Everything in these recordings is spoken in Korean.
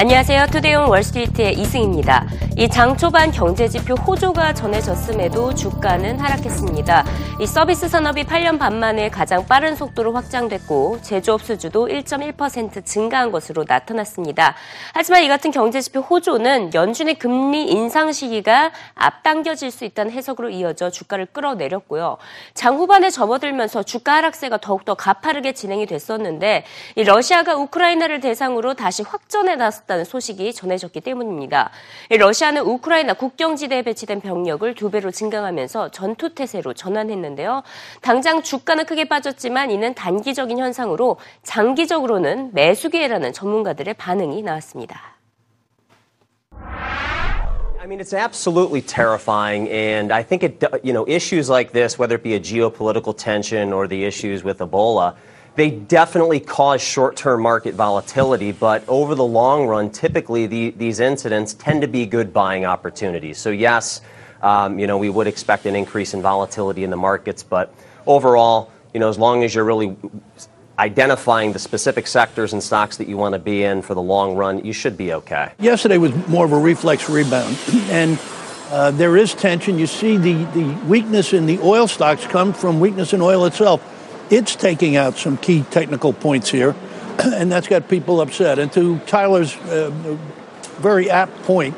안녕하세요. 투데이온 월스트리트의 이승입니다. 이 장 초반 경제지표 호조가 전해졌음에도 주가는 하락했습니다. 이 서비스 산업이 8년 반 만에 가장 빠른 속도로 확장됐고 제조업 수주도 1.1% 증가한 것으로 나타났습니다. 하지만 이 같은 경제지표 호조는 연준의 금리 인상 시기가 앞당겨질 수 있다는 해석으로 이어져 주가를 끌어내렸고요. 장 후반에 접어들면서 주가 하락세가 더욱더 가파르게 진행이 됐었는데 이 러시아가 우크라이나를 대상으로 다시 확전에 나섰 나섰다는 소식이 전해졌기 때문입니다. 러시아는 우크라이나 국경지대에 배치된 병력을 두 배로 증강하면서 전투 태세로 전환했는데요. 당장 주가는 크게 빠졌지만 이는 단기적인 현상으로 장기적으로는 매수 기회라는 전문가들의 반응이 나왔습니다. I mean, it's absolutely terrifying, and I think it, you know, issues like this, whether it be a geopolitical tension or the issues with Ebola, They definitely cause short term market volatility, but over the long run, typically the, these incidents tend to be good buying opportunities. So, yes, um, you know, we would expect an increase in volatility in the markets, but overall, you know, as long as you're really identifying the specific sectors and stocks that you want to be in for the long run, you should be okay. Yesterday was more of a reflex rebound, and uh, there is tension. You see the, the weakness in the oil stocks come from weakness in oil itself it's taking out some key technical points here, and that's got people upset. And to Tyler's uh, very apt point,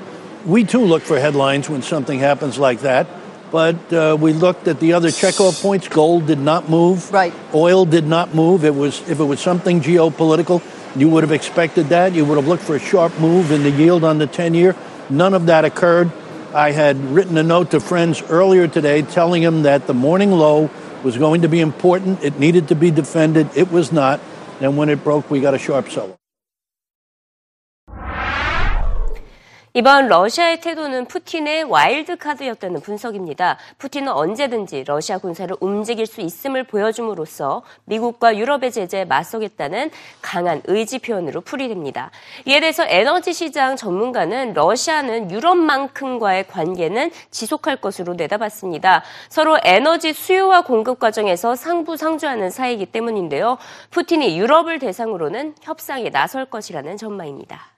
we too look for headlines when something happens like that. But uh, we looked at the other checkoff points. Gold did not move. Right. Oil did not move. It was if it was something geopolitical, you would have expected that. You would have looked for a sharp move in the yield on the 10-year. None of that occurred. I had written a note to friends earlier today telling them that the morning low was going to be important. It needed to be defended. It was not. And when it broke, we got a sharp selloff. 이번 러시아의 태도는 푸틴의 와일드 카드였다는 분석입니다. 푸틴은 언제든지 러시아 군사를 움직일 수 있음을 보여줌으로써 미국과 유럽의 제재에 맞서겠다는 강한 의지 표현으로 풀이됩니다. 이에 대해서 에너지 시장 전문가는 러시아는 유럽만큼과의 관계는 지속할 것으로 내다봤습니다. 서로 에너지 수요와 공급 과정에서 상부상조하는 사이이기 때문인데요. 푸틴이 유럽을 대상으로는 협상에 나설 것이라는 전망입니다.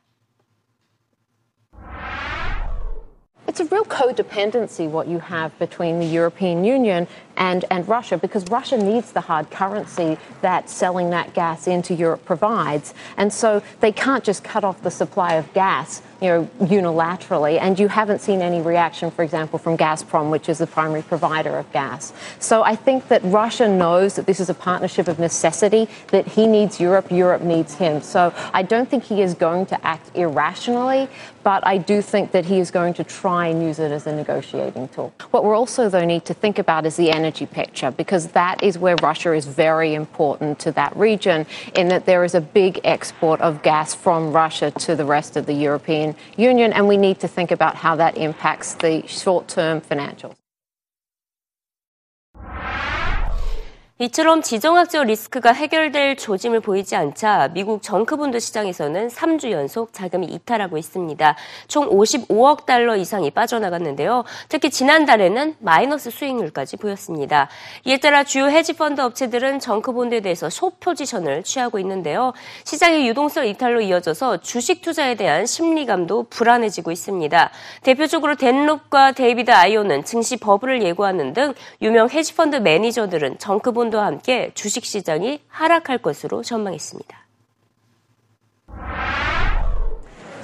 It's a real codependency what you have between the European Union and, and Russia because Russia needs the hard currency that selling that gas into Europe provides. And so they can't just cut off the supply of gas you know, unilaterally, and you haven't seen any reaction, for example, from Gazprom, which is the primary provider of gas. So I think that Russia knows that this is a partnership of necessity, that he needs Europe, Europe needs him. So I don't think he is going to act irrationally, but I do think that he is going to try and use it as a negotiating tool. What we're also, though, need to think about is the energy picture, because that is where Russia is very important to that region, in that there is a big export of gas from Russia to the rest of the European Union, and we need to think about how that impacts the short term financials. 이처럼 지정학적 리스크가 해결될 조짐을 보이지 않자 미국 정크본드 시장에서는 3주 연속 자금이 이탈하고 있습니다. 총 55억 달러 이상이 빠져나갔는데요. 특히 지난달에는 마이너스 수익률까지 보였습니다. 이에 따라 주요 헤지펀드 업체들은 정크본드에 대해서 숏 포지션을 취하고 있는데요. 시장의 유동성 이탈로 이어져서 주식 투자에 대한 심리감도 불안해지고 있습니다. 대표적으로 댄 롭과 데이비드 아인혼은 증시 버블을 예고하는 등 유명 헤지펀드 매니저들은 정크본드 부분과 함께 주식시장이 하락할 것으로 전망했습니다.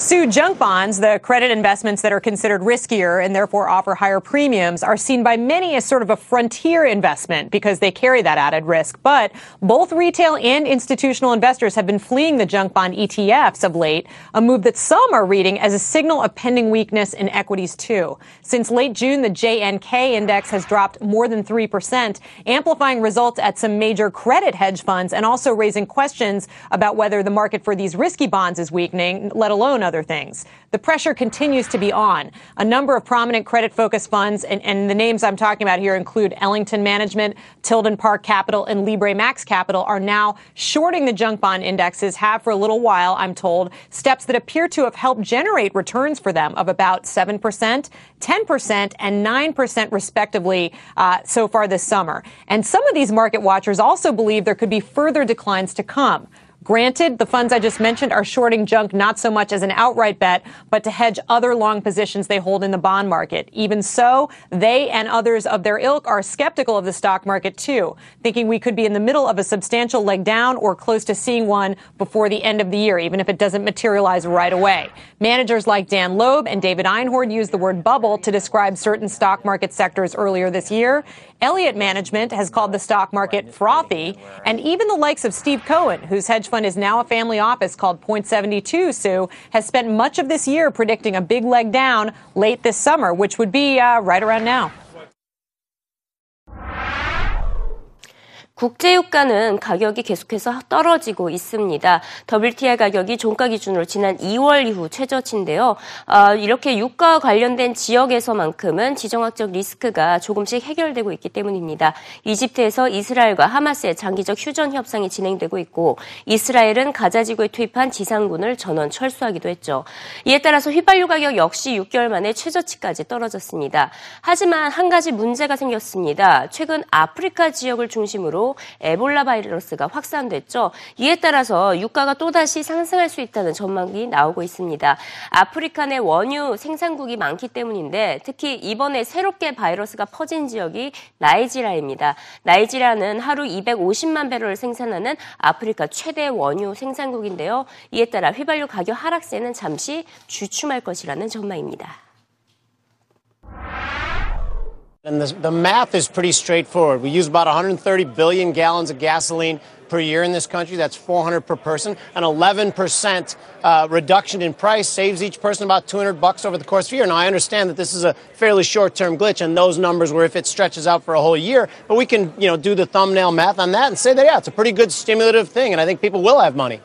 Sue, junk bonds, the credit investments that are considered riskier and therefore offer higher premiums, are seen by many as sort of a frontier investment because they carry that added risk. But both retail and institutional investors have been fleeing the junk bond ETFs of late, a move that some are reading as a signal of pending weakness in equities too. Since late June, the JNK index has dropped more than 3%, amplifying results at some major credit hedge funds and also raising questions about whether the market for these risky bonds is weakening, let alone other things. The pressure continues to be on. A number of prominent credit focused funds, and, and the names I'm talking about here include Ellington Management, Tilden Park Capital, and Libre Max Capital, are now shorting the junk bond indexes, have for a little while, I'm told, steps that appear to have helped generate returns for them of about 7%, 10%, and 9% respectively uh, so far this summer. And some of these market watchers also believe there could be further declines to come. Granted, the funds I just mentioned are shorting junk not so much as an outright bet, but to hedge other long positions they hold in the bond market. Even so, they and others of their ilk are skeptical of the stock market too, thinking we could be in the middle of a substantial leg down or close to seeing one before the end of the year, even if it doesn't materialize right away. Managers like Dan Loeb and David Einhorn used the word bubble to describe certain stock market sectors earlier this year. Elliott Management has called the stock market frothy, and even the likes of Steve Cohen, whose hedge fund is now a family office called Point 72, Sue, has spent much of this year predicting a big leg down late this summer, which would be uh, right around now. 국제유가는 가격이 계속해서 떨어지고 있습니다. WTI 가격이 종가 기준으로 지난 2월 이후 최저치인데요. 어, 이렇게 유가와 관련된 지역에서만큼은 지정학적 리스크가 조금씩 해결되고 있기 때문입니다. 이집트에서 이스라엘과 하마스의 장기적 휴전 협상이 진행되고 있고 이스라엘은 가자 지구에 투입한 지상군을 전원 철수하기도 했죠. 이에 따라서 휘발유 가격 역시 6개월 만에 최저치까지 떨어졌습니다. 하지만 한 가지 문제가 생겼습니다. 최근 아프리카 지역을 중심으로 에볼라 바이러스가 확산됐죠. 이에 따라서 유가가 또다시 상승할 수 있다는 전망이 나오고 있습니다. 아프리카 내 원유 생산국이 많기 때문인데 특히 이번에 새롭게 바이러스가 퍼진 지역이 나이지리아입니다. 나이지리아는 하루 250만 배럴을 생산하는 아프리카 최대 원유 생산국인데요. 이에 따라 휘발유 가격 하락세는 잠시 주춤할 것이라는 전망입니다. And the, the, math is pretty straightforward. We use about 130 billion gallons of gasoline per year in this country. That's 400 per person. An 11% uh, reduction in price saves each person about 200 bucks over the course of a year. Now, I understand that this is a fairly short-term glitch, and those numbers were if it stretches out for a whole year. But we can, you know, do the thumbnail math on that and say that yeah, it's a pretty good stimulative thing, and I think people will have money.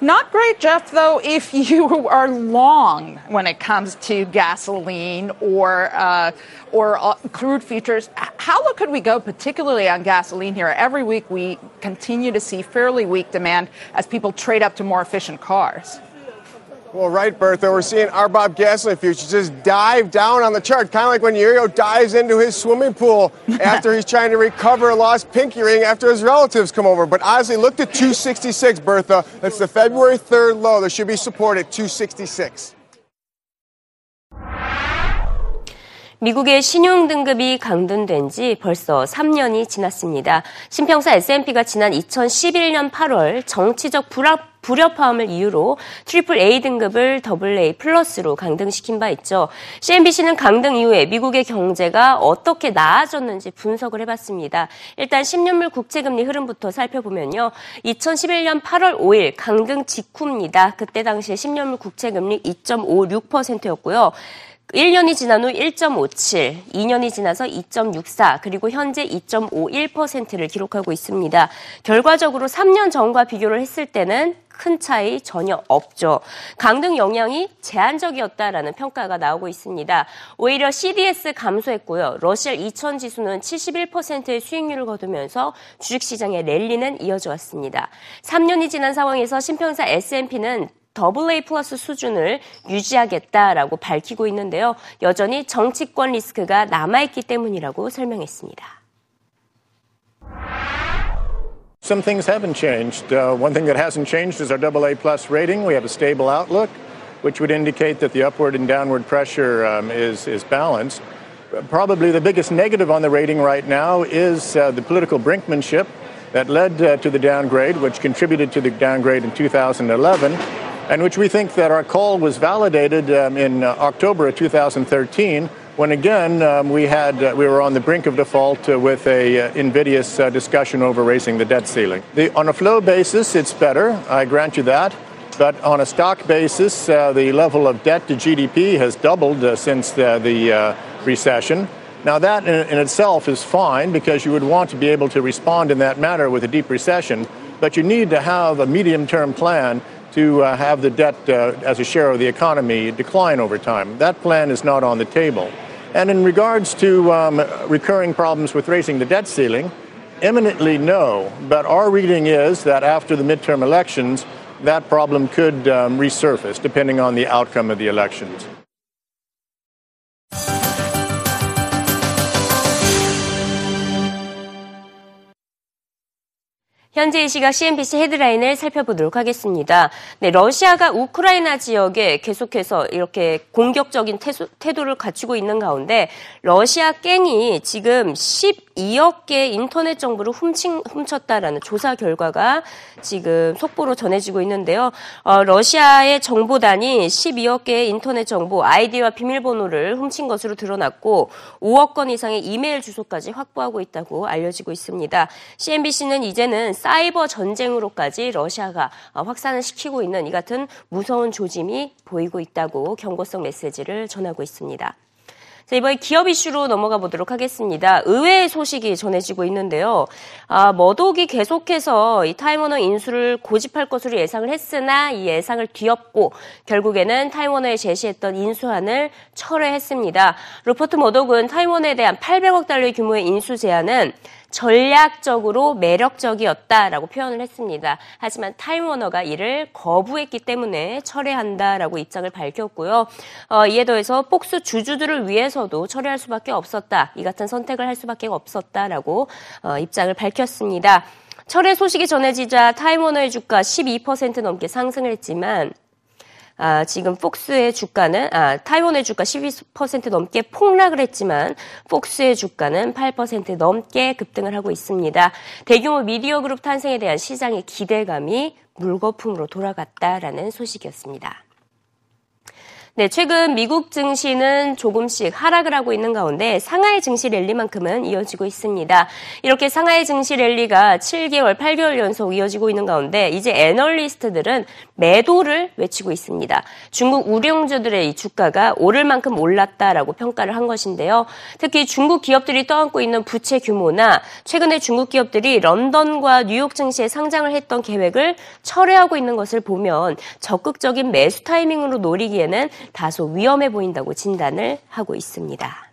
Not great, Jeff, though, if you are long when it comes to gasoline or uh, or uh, crude futures. How low could we go, particularly on gasoline here? Every week we continue to see fairly weak demand as people trade up to more efficient cars. Well, right, Bertha. We're seeing RBOB gasoline futures just dive down on the chart, kind of like when Yurio dives into his swimming pool after he's trying to recover a lost pinky ring after his relatives come over. But honestly, look at 266, Bertha. That's the February 3rd low. There should be support at 266. 미국의 신용 등급이 강등된 지 벌써 3년이 지났습니다. 신평사 S&P가 지난 2011년 8월 정치적 불합 불협화음을 이유로 triple A 등급을 더블 A 플러스로 강등시킨 바 있죠. CNBC는 강등 이후에 미국의 경제가 어떻게 나아졌는지 분석을 해봤습니다. 일단 10년물 국채금리 흐름부터 살펴보면요. 2011년 8월 5일 강등 직후입니다. 그때 당시에 10년물 국채금리 2.56%였고요. 1년이 지난 후 1.57, 2년이 지나서 2.64, 그리고 현재 2.51%를 기록하고 있습니다. 결과적으로 3년 전과 비교를 했을 때는 큰 차이 전혀 없죠. 강등 영향이 제한적이었다라는 평가가 나오고 있습니다. 오히려 CDS 감소했고요. 러시아 2000 지수는 71%의 수익률을 거두면서 주식시장의 랠리는 이어져 왔습니다. 3년이 지난 상황에서 신평사 S&P는 AA 플러스 수준을 유지하겠다라고 밝히고 있는데요. 여전히 정치권 리스크가 남아있기 때문이라고 설명했습니다. Some things haven't changed. Uh, one thing that hasn't changed is our AA plus rating. We have a stable outlook, which would indicate that the upward and downward pressure um, is, is balanced. Probably the biggest negative on the rating right now is uh, the political brinkmanship that led uh, to the downgrade, which contributed to the downgrade in 2011, and which we think that our call was validated um, in uh, October of 2013 when again um, we had uh, we were on the brink of default uh, with a uh, invidious uh, discussion over raising the debt ceiling. The, on a flow basis, it's better. I grant you that. But on a stock basis, uh, the level of debt to GDP has doubled uh, since the, the recession. Now, that in, in, itself is fine because you would want to be able to respond in that manner with a deep recession. But you need to have a medium term plan to have the debt as a share of the economy decline over time. That plan is not on the table. And in regards to um, recurring problems with raising the debt ceiling, eminently no. But our reading is that after the midterm elections, that problem could um, resurface depending on the outcome of the elections. 현재 이 시각 CNBC 헤드라인을 살펴보도록 하겠습니다. 네, 러시아가 우크라이나 지역에 계속해서 이렇게 공격적인 태도를 갖추고 있는 가운데 러시아 깽이 지금 12억 개의 인터넷 정보를 훔친, 훔쳤다라는 조사 결과가 지금 속보로 전해지고 있는데요. 어, 러시아의 정보단이 12억 개의 인터넷 정보, 아이디와 비밀번호를 훔친 것으로 드러났고 5억 건 이상의 이메일 주소까지 확보하고 있다고 알려지고 있습니다. CNBC는 이제는 사이버 전쟁으로까지 러시아가 확산을 시키고 있는 이 같은 무서운 조짐이 보이고 있다고 경고성 메시지를 전하고 있습니다. 자, 이번에 기업 이슈로 넘어가 보도록 하겠습니다. 의외의 소식이 전해지고 있는데요. 아, 머독이 계속해서 이 타이머너 인수를 고집할 것으로 예상을 했으나 이 예상을 뒤엎고 결국에는 타이머너에 제시했던 인수안을 철회했습니다. 루퍼트 머독은 타이머너에 대한 800억 달러 규모의 인수 제안은 전략적으로 매력적이었다라고 표현을 했습니다. 하지만 타임워너가 이를 거부했기 때문에 철회한다라고 입장을 밝혔고요. 어, 이에 더해서 폭스 주주들을 위해서도 철회할 수밖에 없었다. 이 같은 선택을 할 수밖에 없었다라고 어, 입장을 밝혔습니다. 철회 소식이 전해지자 타임워너의 주가 12% 넘게 상승을 했지만 아, 지금 폭스의 주가는 아, 타이원의 주가 12% 넘게 폭락을 했지만 폭스의 주가는 8% 넘게 급등을 하고 있습니다. 대규모 미디어 그룹 탄생에 대한 시장의 기대감이 물거품으로 돌아갔다라는 소식이었습니다. 네, 최근 미국 증시는 조금씩 하락을 하고 있는 가운데 상하이 증시 랠리만큼은 이어지고 있습니다. 이렇게 상하이 증시 랠리가 7개월, 8개월 연속 이어지고 있는 가운데 이제 애널리스트들은 매도를 외치고 있습니다. 중국 우량주들의 이 주가가 오를 만큼 올랐다라고 평가를 한 것인데요. 특히 중국 기업들이 떠안고 있는 부채 규모나 최근에 중국 기업들이 런던과 뉴욕 증시에 상장을 했던 계획을 철회하고 있는 것을 보면 적극적인 매수 타이밍으로 노리기에는 다소 위험해 보인다고 진단을 하고 있습니다.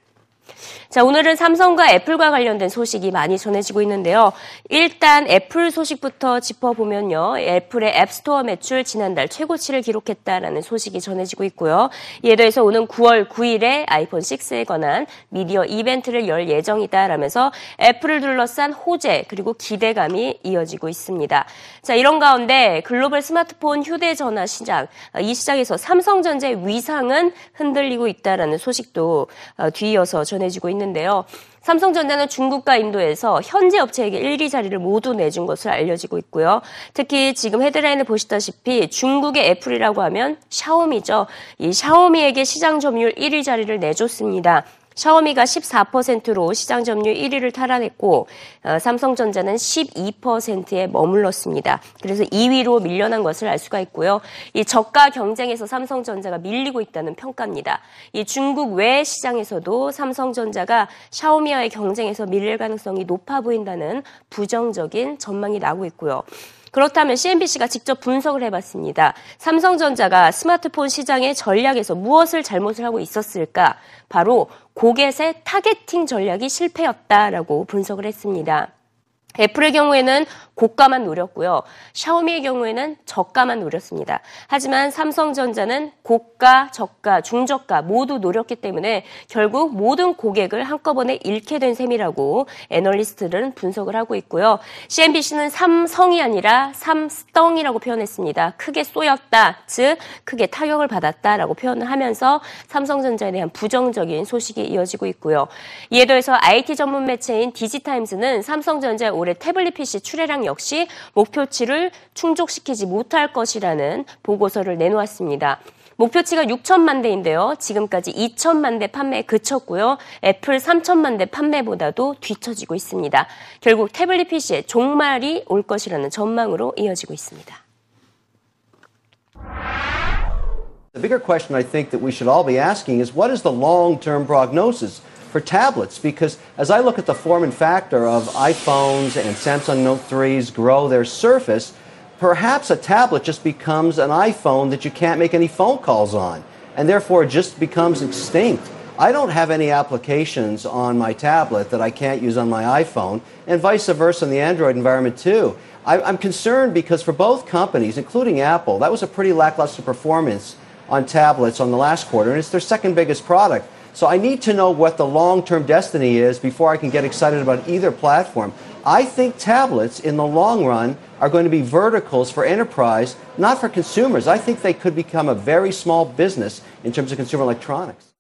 자, 오늘은 삼성과 애플과 관련된 소식이 많이 전해지고 있는데요. 일단 애플 소식부터 짚어보면요. 애플의 앱스토어 매출 지난달 최고치를 기록했다라는 소식이 전해지고 있고요. 이에 더해서 오는 9월 9일에 아이폰 6에 관한 미디어 이벤트를 열 예정이다라면서 애플을 둘러싼 호재 그리고 기대감이 이어지고 있습니다. 자, 이런 가운데 글로벌 스마트폰 휴대전화 시장, 이 시장에서 삼성전자의 위상은 흔들리고 있다라는 소식도 어, 뒤이어서 전해지고 있는 있는데요. 삼성전자는 중국과 인도에서 현재 업체에게 1위 자리를 모두 내준 것으로 알려지고 있고요. 특히 지금 헤드라인을 보시다시피 중국의 애플이라고 하면 샤오미죠. 이 샤오미에게 시장 점유율 1위 자리를 내줬습니다. 샤오미가 14%로 시장 점유율 1위를 탈환했고 어, 삼성전자는 12%에 머물렀습니다. 그래서 2위로 밀려난 것을 알 수가 있고요. 이 저가 경쟁에서 삼성전자가 밀리고 있다는 평가입니다. 이 중국 외 시장에서도 삼성전자가 샤오미와의 경쟁에서 밀릴 가능성이 높아 보인다는 부정적인 전망이 나오고 있고요. 그렇다면 CNBC가 직접 분석을 해봤습니다. 삼성전자가 스마트폰 시장의 전략에서 무엇을 잘못을 하고 있었을까? 바로 고객의 targeting 전략이 실패였다라고 분석을 했습니다. 애플의 경우에는 고가만 노렸고요. 샤오미의 경우에는 저가만 노렸습니다. 하지만 삼성전자는 고가, 저가, 중저가 모두 노렸기 때문에 결국 모든 고객을 한꺼번에 잃게 된 셈이라고 애널리스트들은 분석을 하고 있고요. CNBC는 삼성이 아니라 삼스덩이라고 표현했습니다. 크게 쏘였다, 즉 크게 타격을 받았다라고 표현을 하면서 삼성전자에 대한 부정적인 소식이 이어지고 있고요. 이에 더해서 IT 전문 매체인 디지타임스는 삼성전자의 올해 태블릿 PC 출하량 역시 목표치를 충족시키지 못할 것이라는 보고서를 내놓았습니다. 목표치가 6천만 대인데요. 지금까지 2천만 대 판매에 그쳤고요. 애플 3천만 대 판매보다도 뒤처지고 있습니다. 결국 태블릿 PC의 종말이 올 것이라는 전망으로 이어지고 있습니다. The bigger question I think that we should all be asking is what is the long-term prognosis? For tablets because as I look at the form and factor of iPhones and Samsung Note 3s grow their surface, perhaps a tablet just becomes an iPhone that you can't make any phone calls on and therefore just becomes extinct. I don't have any applications on my tablet that I can't use on my iPhone, and vice versa in the Android environment too. I, am concerned because for both companies, including Apple, that was a pretty lackluster performance on tablets on the last quarter, and it's their second biggest product. So I need to know what the long term destiny is before I can get excited about either platform. I think tablets in the long run are going to be verticals for enterprise, not for consumers. I think they could become a very small business in terms of consumer electronics.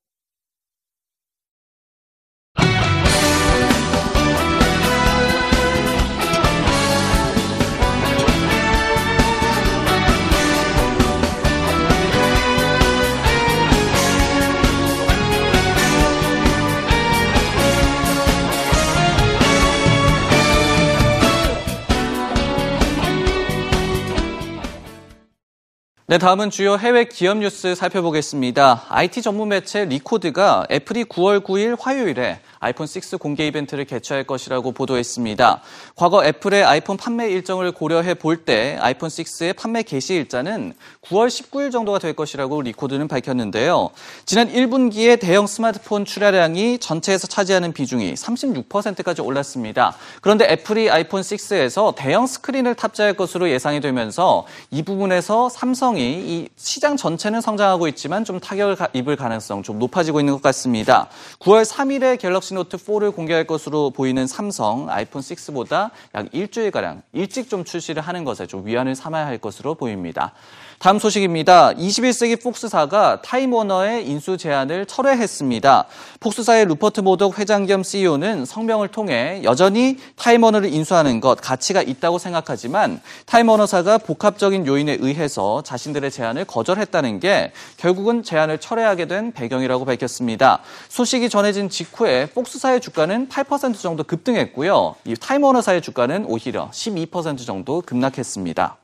네, 다음은 주요 해외 기업 뉴스 살펴보겠습니다. IT 전문 매체 리코드가 애플이 9월 9일 화요일에 아이폰 6 공개 이벤트를 개최할 것이라고 보도했습니다. 과거 애플의 아이폰 판매 일정을 고려해 볼 때 아이폰 6의 판매 개시 일자는 9월 19일 정도가 될 것이라고 리코드는 밝혔는데요. 지난 1분기에 대형 스마트폰 출하량이 전체에서 차지하는 비중이 36%까지 올랐습니다. 그런데 애플이 아이폰 6에서 대형 스크린을 탑재할 것으로 예상이 되면서 이 부분에서 삼성이 이 시장 전체는 성장하고 있지만 좀 타격을 입을 가능성 좀 높아지고 있는 것 같습니다. 9월 3일에 갤럭시 노트 4를 공개할 것으로 보이는 삼성 아이폰 6보다 약 일주일가량 일찍 좀 출시를 하는 것에 좀 위안을 삼아야 할 것으로 보입니다. 다음 소식입니다. 21세기 폭스사가 타임워너의 인수 제안을 철회했습니다. 폭스사의 루퍼트 머독 회장 겸 CEO는 성명을 통해 여전히 타임워너를 인수하는 것 가치가 있다고 생각하지만 타임워너사가 복합적인 요인에 의해서 자신들의 제안을 거절했다는 게 결국은 제안을 철회하게 된 배경이라고 밝혔습니다. 소식이 전해진 직후에 폭스사의 주가는 8% 정도 급등했고요. 이 타임워너사의 주가는 오히려 12% 정도 급락했습니다.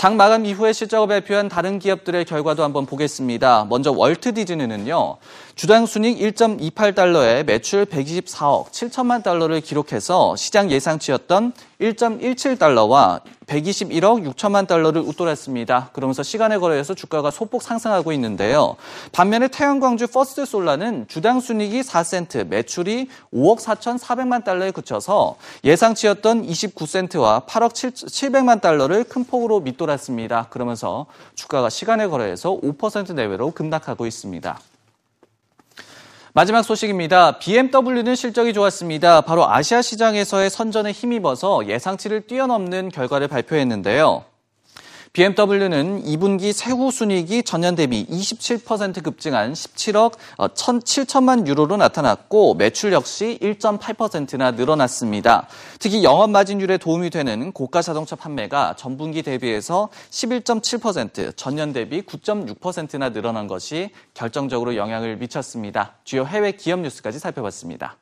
장 마감 이후에 실적을 발표한 다른 기업들의 결과도 한번 보겠습니다. 먼저 월트 디즈니는요. 주당 순익 1.28달러에 매출 124억 7천만 달러를 기록해서 시장 예상치였던 1.17달러와 121억 6천만 달러를 웃돌았습니다. 그러면서 시간에 걸려서 주가가 소폭 상승하고 있는데요. 반면에 태양광주 퍼스트 솔라는 주당 순익이 4센트, 매출이 5억 4천4백만 달러에 그쳐서 예상치였던 29센트와 8억 7백만 달러를 큰 폭으로 밑돌았습니다. 그러면서 주가가 시간 외 거래에서 5% 내외로 급락하고 있습니다. 마지막 소식입니다. BMW는 실적이 좋았습니다. 바로 아시아 시장에서의 선전에 힘입어서 예상치를 뛰어넘는 결과를 발표했는데요. BMW는 2분기 세후 순이익이 전년 대비 27% 급증한 17억 1,7천만 유로로 나타났고 매출 역시 1.8%나 늘어났습니다. 특히 영업 마진율에 도움이 되는 고가 자동차 판매가 전분기 대비해서 11.7% 전년 대비 9.6%나 늘어난 것이 결정적으로 영향을 미쳤습니다. 주요 해외 기업 뉴스까지 살펴봤습니다.